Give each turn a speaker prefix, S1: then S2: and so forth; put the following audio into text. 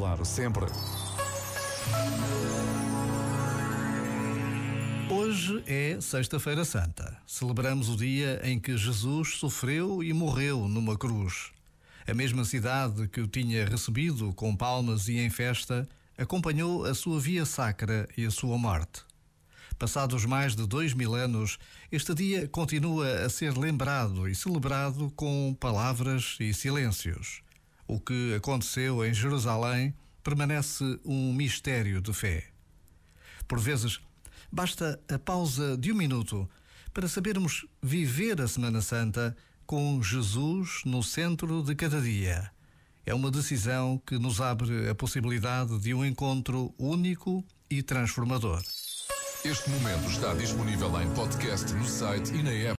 S1: claro, sempre.
S2: Hoje é Sexta-feira Santa. Celebramos o dia em que Jesus sofreu e morreu numa cruz. A mesma cidade que o tinha recebido com palmas e em festa acompanhou a sua via sacra e a sua morte. Passados mais de dois mil anos, este dia continua a ser lembrado e celebrado com palavras e silêncios. O que aconteceu em Jerusalém permanece um mistério de fé. Por vezes, basta a pausa de um minuto para sabermos viver a Semana Santa com Jesus no centro de cada dia. É uma decisão que nos abre a possibilidade de um encontro único e transformador.
S1: Este momento está disponível em podcast no site e na app.